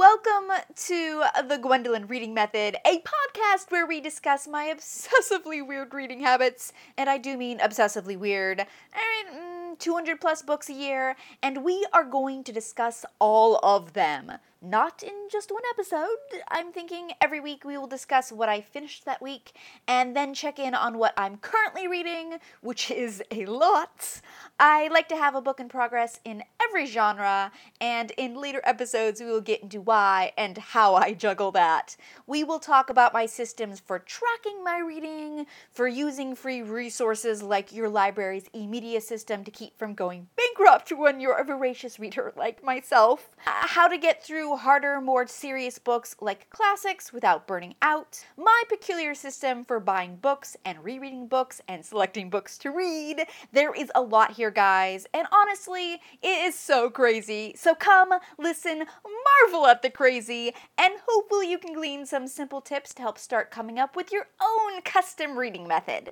Welcome to the Gwendolyn Reading Method, a podcast where we discuss my obsessively weird reading habits, and I do mean obsessively weird. I mean, mm, 200 plus books a year, and we are going to discuss all of them not in just one episode. I'm thinking every week we will discuss what I finished that week and then check in on what I'm currently reading, which is a lot. I like to have a book in progress in every genre, and in later episodes, we will get into why and how I juggle that. We will talk about my systems for tracking my reading, for using free resources like your library's e media system to keep from going bankrupt when you're a voracious reader like myself, uh, how to get through harder, more serious books like classics without burning out, my peculiar system for buying books and rereading books and selecting books to read. There is a lot here, guys, and honestly, it is so crazy. So come, listen, marvel at the crazy, and hopefully you can glean some simple tips to help start coming up with your own custom reading method.